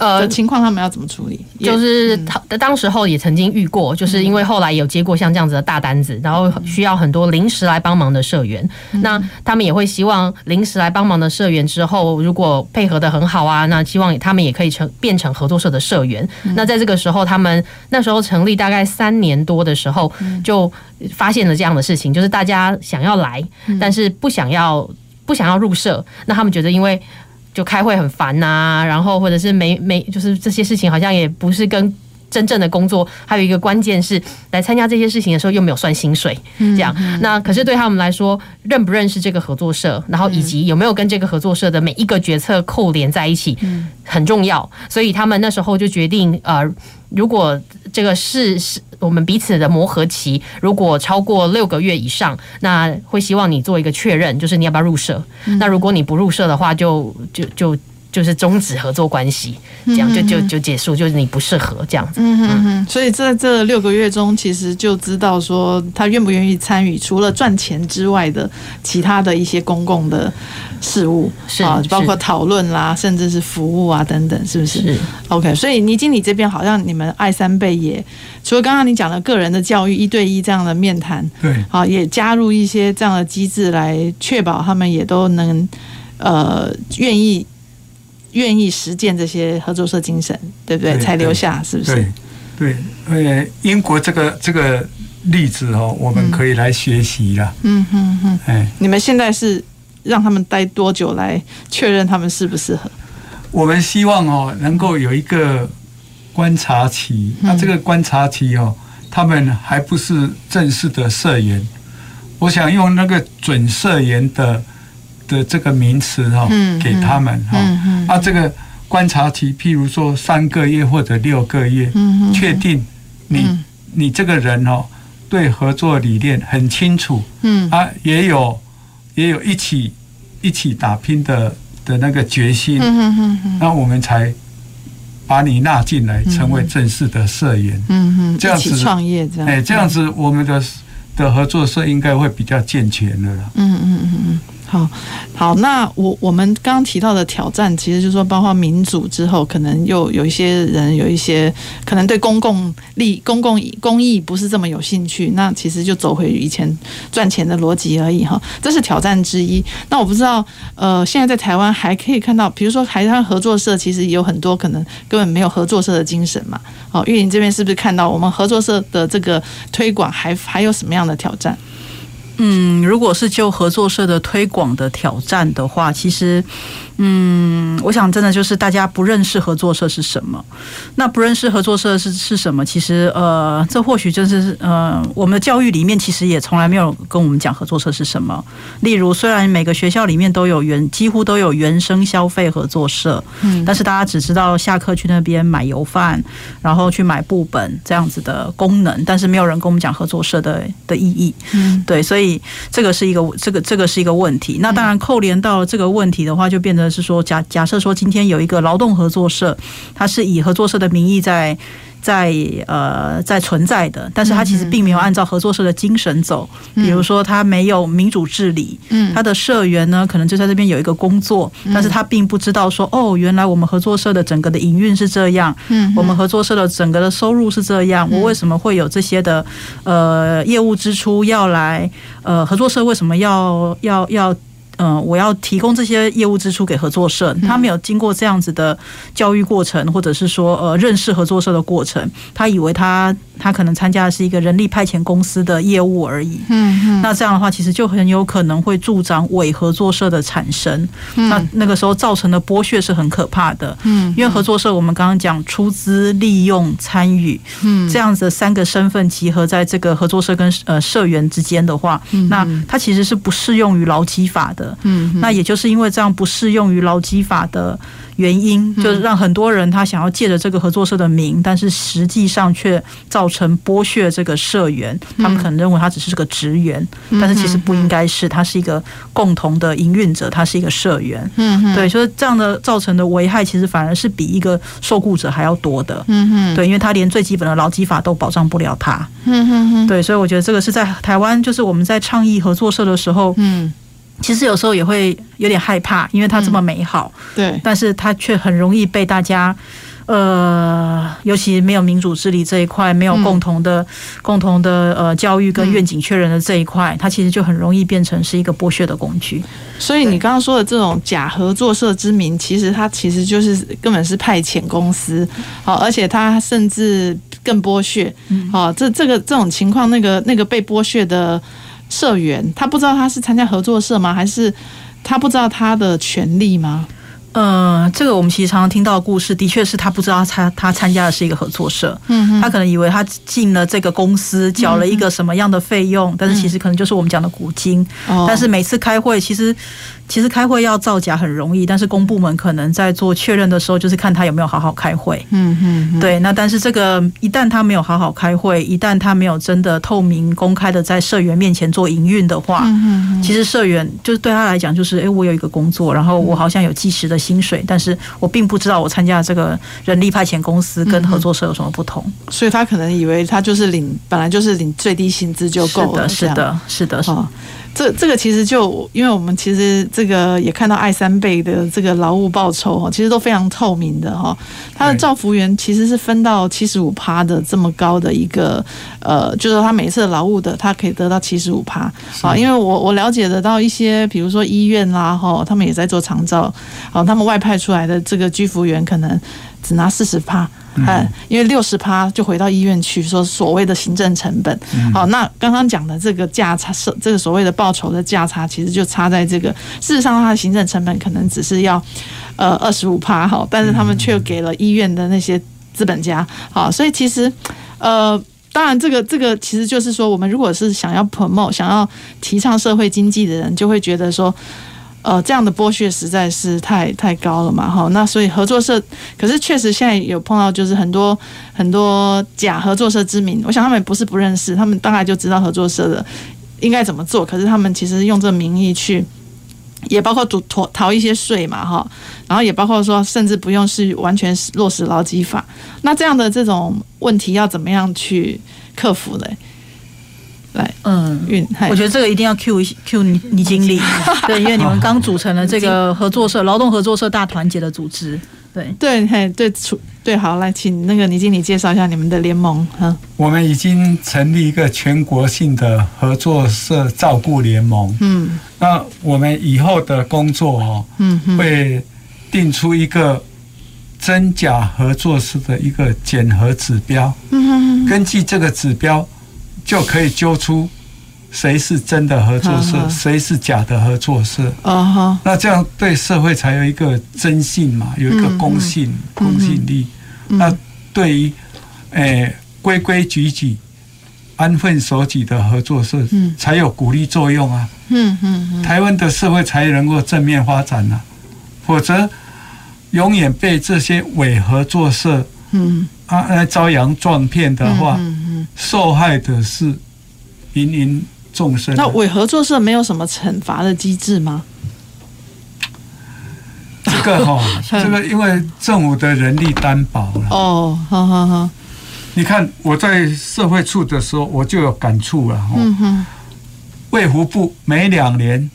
呃，情况他们要怎么处理？
就是他当时候也曾经遇过，就是因为后来有接过像这样子的大单子，然后需要很多临时来帮忙的社员。那他们也会希望临时来帮忙的社员之后，如果配合的很好啊，那希望他们也可以成变成合作社的社员。那在这个时候，他们那时候成立大概三年多的时候，就发现了这样的事情，就是大家想要来，但是不想要不想要入社。那他们觉得因为。就开会很烦呐、啊，然后或者是没没，就是这些事情好像也不是跟真正的工作。还有一个关键是，来参加这些事情的时候又没有算薪水，这样。那可是对他们来说，认不认识这个合作社，然后以及有没有跟这个合作社的每一个决策扣连在一起，很重要。所以他们那时候就决定，呃，如果这个是是我们彼此的磨合期，如果超过六个月以上，那会希望你做一个确认，就是你要不要入社。那如果你不入社的话，就就就是终止合作关系，这样就就就结束，就是你不适合这样子。嗯
哼哼。所以在这六个月中，其实就知道说他愿不愿意参与，除了赚钱之外的其他的一些公共的。事务是啊，包括讨论啦，甚至是服务啊等等，是不是，是？OK，所以倪经理这边好像你们爱三倍也，除了刚刚你讲的个人的教育一对一这样的面谈，对，好，也加入一些这样的机制来确保他们也都能呃愿意愿意实践这些合作社精神，对不对？
对
才留下，是不是？
对对，呃，英国这个这个例子哦，我们可以来学习啦。
嗯哼哼。
哎，
你们现在是让他们待多久来确认他们适不适合？
我们希望哦，能够有一个观察期。那这个观察期哦，他们还不是正式的社员。我想用那个准社员的的这个名词哈，给他们哈。啊，这个观察期，譬如说三个月或者六个月，确定你你这个人哦，对合作理念很清楚，嗯啊，也有也有一起一起打拼的。的那个决心，那我们才把你纳进来，成为正式的社员。嗯
哼，这样子创业这样，
哎，这样子我们的的合作社应该会比较健全的了。
嗯嗯嗯嗯。好，好，那我我们刚刚提到的挑战，其实就是说，包括民主之后，可能又有一些人有一些可能对公共利、公共公益不是这么有兴趣，那其实就走回以前赚钱的逻辑而已哈，这是挑战之一。那我不知道，呃，现在在台湾还可以看到，比如说台湾合作社，其实有很多可能根本没有合作社的精神嘛。好，玉玲这边是不是看到我们合作社的这个推广还还有什么样的挑战？
嗯，如果是就合作社的推广的挑战的话，其实。嗯，我想真的就是大家不认识合作社是什么。那不认识合作社是是什么？其实呃，这或许就是呃，我们的教育里面其实也从来没有跟我们讲合作社是什么。例如，虽然每个学校里面都有原几乎都有原生消费合作社，嗯，但是大家只知道下课去那边买油饭，然后去买布本这样子的功能，但是没有人跟我们讲合作社的的意义。嗯，对，所以这个是一个这个这个是一个问题。那当然扣连到了这个问题的话，就变成。是说假假设说今天有一个劳动合作社，它是以合作社的名义在在呃在存在的，但是它其实并没有按照合作社的精神走。比如说，它没有民主治理，嗯，它的社员呢可能就在这边有一个工作，但是他并不知道说哦，原来我们合作社的整个的营运是这样，嗯，我们合作社的整个的收入是这样，我为什么会有这些的呃业务支出要来呃合作社为什么要要要？嗯，我要提供这些业务支出给合作社，他没有经过这样子的教育过程，或者是说呃认识合作社的过程，他以为他他可能参加的是一个人力派遣公司的业务而已。嗯嗯，那这样的话，其实就很有可能会助长伪合作社的产生。那那个时候造成的剥削是很可怕的。嗯，因为合作社我们刚刚讲出资、利用、参与，嗯，这样子的三个身份集合在这个合作社跟呃社员之间的话，那它其实是不适用于劳基法的。嗯，那也就是因为这样不适用于劳基法的原因，就是让很多人他想要借着这个合作社的名，但是实际上却造成剥削这个社员。他们可能认为他只是个职员，但是其实不应该是，他是一个共同的营运者，他是一个社员。嗯，对，所以这样的造成的危害，其实反而是比一个受雇者还要多的。嗯，对，因为他连最基本的劳基法都保障不了他。嗯，对，所以我觉得这个是在台湾，就是我们在倡议合作社的时候，嗯。其实有时候也会有点害怕，因为它这么美好，嗯、对，但是它却很容易被大家，呃，尤其没有民主治理这一块，没有共同的、嗯、共同的呃教育跟愿景确认的这一块，它其实就很容易变成是一个剥削的工具。
所以你刚刚说的这种假合作社之名，其实它其实就是根本是派遣公司，好，而且它甚至更剥削，好，这这个这种情况，那个那个被剥削的。社员他不知道他是参加合作社吗？还是他不知道他的权利吗？
呃，这个我们其实常常听到的故事，的确是他不知道他他参加的是一个合作社，嗯，他可能以为他进了这个公司，缴了一个什么样的费用，但是其实可能就是我们讲的股金，但是每次开会其实。其实开会要造假很容易，但是公部门可能在做确认的时候，就是看他有没有好好开会。嗯嗯，对。那但是这个一旦他没有好好开会，一旦他没有真的透明公开的在社员面前做营运的话，嗯，其实社员就是对他来讲就是，哎，我有一个工作，然后我好像有计时的薪水，但是我并不知道我参加这个人力派遣公司跟合作社有什么不同，
所以他可能以为他就是领本来就是领最低薪资就够了。
是的，是的，是的。
这这个其实就因为我们其实这个也看到爱三倍的这个劳务报酬哈，其实都非常透明的哈。他的照服员其实是分到七十五趴的这么高的一个呃，就是他每次劳务的他可以得到七十五趴啊。因为我我了解得到一些，比如说医院啦哈，他们也在做长照，好，他们外派出来的这个居服员可能只拿四十趴。嗯，因为六十趴就回到医院去，说所谓的行政成本。好，那刚刚讲的这个价差，是这个所谓的报酬的价差，其实就差在这个。事实上，它的行政成本可能只是要呃二十五趴，哈，但是他们却给了医院的那些资本家，好，所以其实呃，当然这个这个其实就是说，我们如果是想要 promote、想要提倡社会经济的人，就会觉得说。呃，这样的剥削实在是太太高了嘛，哈，那所以合作社，可是确实现在有碰到，就是很多很多假合作社之名，我想他们不是不认识，他们大概就知道合作社的应该怎么做，可是他们其实用这名义去，也包括逃逃逃一些税嘛，哈，然后也包括说，甚至不用是完全落实劳基法，那这样的这种问题要怎么样去克服呢？来，
嗯，我觉得这个一定要 Q 一 Q 你你经理，对，因为你们刚组成了这个合作社、劳动合作社大团结的组织，对。
对嘿对对，好，来请那个倪经理介绍一下你们的联盟哈。
我们已经成立一个全国性的合作社照顾联盟，嗯，那我们以后的工作哦，嗯，会定出一个真假合作社的一个检核指标，嗯，根据这个指标。就可以揪出谁是真的合作社，谁是假的合作社。那这样对社会才有一个真信嘛，有一个公信、公信力。那对于诶规规矩矩、安分守己的合作社，才有鼓励作用啊。嗯嗯，台湾的社会才能够正面发展啊，否则永远被这些伪合作社嗯啊来招摇撞骗的话。受害的是芸芸众生。
那伪合作社没有什么惩罚的机制吗？
这个哈、哦，这个因为政府的人力担保了。哦，好好好。你看我在社会处的时候，我就有感触了。嗯哼。卫福部每两年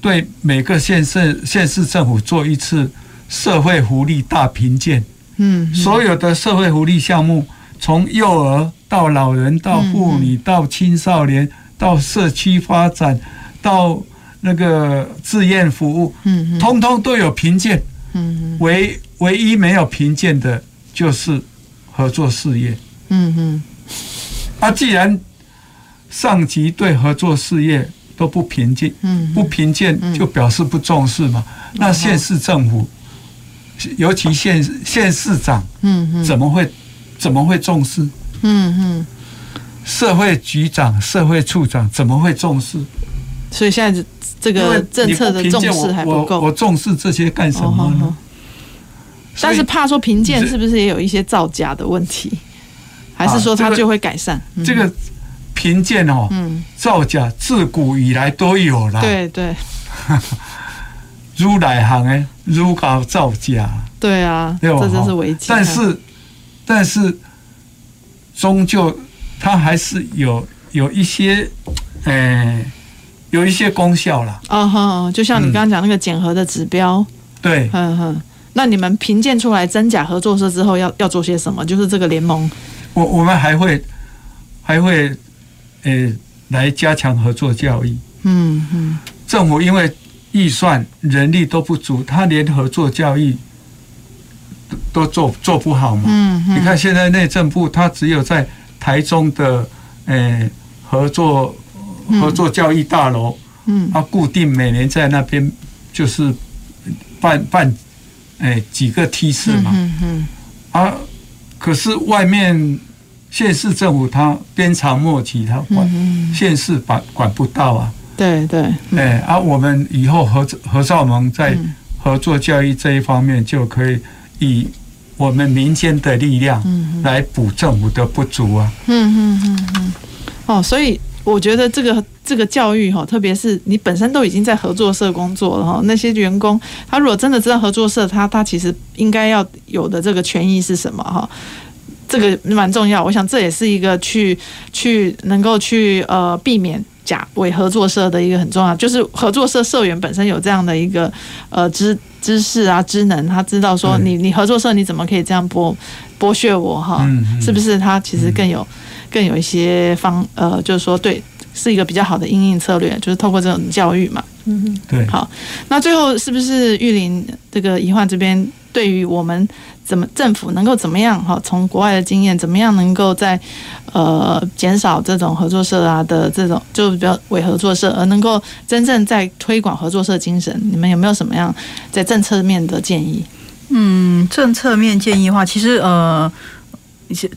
对每个县市县市政府做一次社会福利大评鉴。嗯。所有的社会福利项目，从幼儿。到老人，到妇女，到青少年，到社区发展，到那个志愿服务，嗯，通通都有评鉴，嗯，唯唯一没有评鉴的就是合作事业，嗯嗯，啊，既然上级对合作事业都不评鉴，嗯，不评鉴就表示不重视嘛，那县市政府，尤其县县市长，嗯，怎么会怎么会重视？嗯嗯，社会局长、社会处长怎么会重视？
所以现在这个政策的重视还不够。
我重视这些干什么呢？
但是怕说评鉴是不是也有一些造假的问题？还是说它就会改善？
这个评鉴哦，嗯，造假自古以来都有了。
对对，
如来行哎，如搞造假。
对啊，这真是危机。
但是，但是。终究，它还是有有一些，呃，有一些功效了。
哦哼，就像你刚刚讲那个检核的指标。
对，
嗯哼。那你们评鉴出来真假合作社之后，要要做些什么？就是这个联盟。
我我们还会还会，呃，来加强合作教育。嗯嗯。政府因为预算人力都不足，他连合作教育。都做做不好嘛？嗯，你看现在内政部，他只有在台中的诶合作合作教育大楼，嗯，他固定每年在那边就是办办诶几个梯次嘛，嗯嗯，啊，可是外面县市政府他鞭长莫及，他管县市管管不到啊。
对对，
诶，啊，我们以后合合作盟在合作教育这一方面就可以。以我们民间的力量来补政府的不足啊！嗯嗯嗯
嗯，哦，所以我觉得这个这个教育哈，特别是你本身都已经在合作社工作了哈，那些员工他如果真的知道合作社，他他其实应该要有的这个权益是什么哈？这个蛮重要。我想这也是一个去去能够去呃避免假伪合作社的一个很重要，就是合作社社员本身有这样的一个呃知知识啊、知能，他知道说你你合作社你怎么可以这样剥剥削我哈？是不是？他其实更有、嗯、更有一些方呃，就是说对，是一个比较好的应应策略，就是透过这种教育嘛。嗯嗯，对。好，那最后是不是玉林这个宜涣这边对于我们？怎么政府能够怎么样哈？从国外的经验，怎么样能够在呃减少这种合作社啊的这种就比较伪合作社，而能够真正在推广合作社精神？你们有没有什么样在政策面的建议？
嗯，政策面建议的话，其实呃。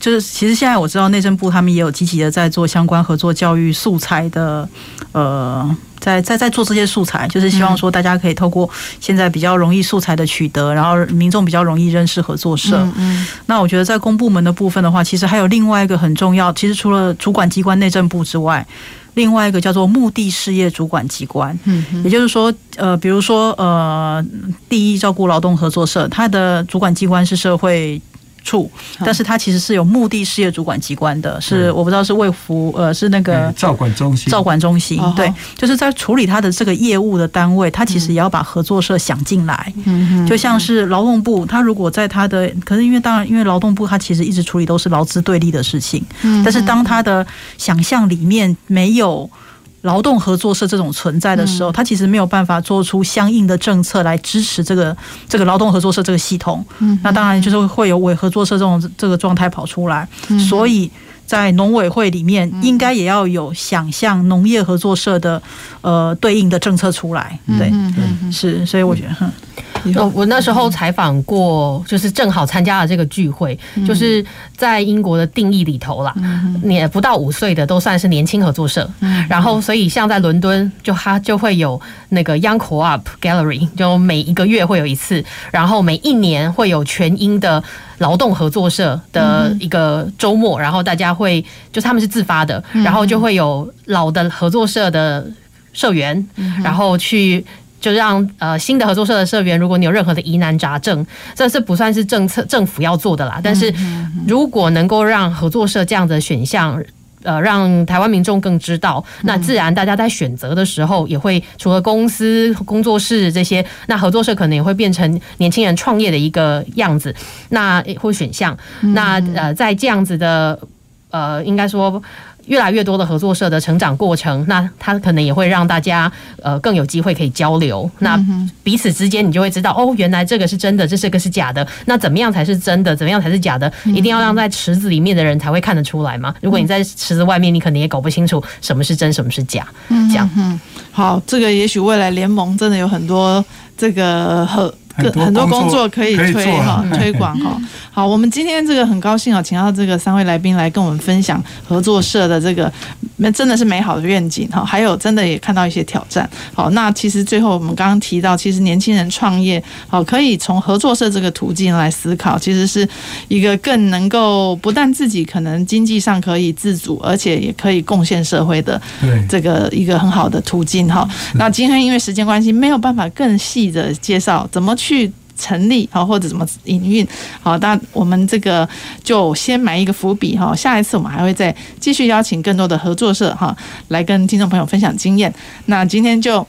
就是，其实现在我知道内政部他们也有积极的在做相关合作教育素材的，呃，在在在做这些素材，就是希望说大家可以透过现在比较容易素材的取得，然后民众比较容易认识合作社。嗯，那我觉得在公部门的部分的话，其实还有另外一个很重要，其实除了主管机关内政部之外，另外一个叫做目的事业主管机关。嗯，也就是说，呃，比如说呃，第一照顾劳动合作社，它的主管机关是社会处，但是它其实是有目的事业主管机关的，是我不知道是卫福呃是那个
照管中心，
照管中心对，就是在处理他的这个业务的单位，他其实也要把合作社想进来，就像是劳动部，他如果在他的，可是因为当然因为劳动部他其实一直处理都是劳资对立的事情，但是当他的想象里面没有。劳动合作社这种存在的时候，它其实没有办法做出相应的政策来支持这个这个劳动合作社这个系统。那当然就是会有伪合作社这种这个状态跑出来。所以在农委会里面，应该也要有想象农业合作社的呃对应的政策出来。对，是，所以我觉得。
我我那时候采访过，就是正好参加了这个聚会，就是在英国的定义里头啦，你不到五岁的都算是年轻合作社。然后，所以像在伦敦，就它就会有那个 Young Co-op Gallery，就每一个月会有一次，然后每一年会有全英的劳动合作社的一个周末，然后大家会就他们是自发的，然后就会有老的合作社的社员，然后去。就让呃新的合作社的社员，如果你有任何的疑难杂症，这是不算是政策政府要做的啦。但是如果能够让合作社这样的选项，呃，让台湾民众更知道，那自然大家在选择的时候，也会除了公司、工作室这些，那合作社可能也会变成年轻人创业的一个样子，那或选项。那呃，在这样子的呃，应该说。越来越多的合作社的成长过程，那他可能也会让大家呃更有机会可以交流。那彼此之间，你就会知道哦，原来这个是真的，这是个是假的。那怎么样才是真的？怎么样才是假的？一定要让在池子里面的人才会看得出来嘛。如果你在池子外面，你可能也搞不清楚什么是真，什么是假。这样，嗯，
好，这个也许未来联盟真的有很多这个和。很多，很多工作可以推哈推广哈。好，我们今天这个很高兴啊，请到这个三位来宾来跟我们分享合作社的这个，那真的是美好的愿景哈。还有真的也看到一些挑战。好，那其实最后我们刚刚提到，其实年轻人创业好可以从合作社这个途径来思考，其实是一个更能够不但自己可能经济上可以自主，而且也可以贡献社会的这个一个很好的途径哈。那今天因为时间关系，没有办法更细的介绍怎么去。去成立好，或者怎么营运好，那我们这个就先埋一个伏笔哈。下一次我们还会再继续邀请更多的合作社哈，来跟听众朋友分享经验。那今天就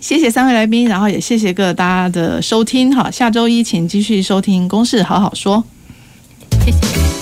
谢谢三位来宾，然后也谢谢各大家的收听哈。下周一请继续收听《公事好好说》，谢谢。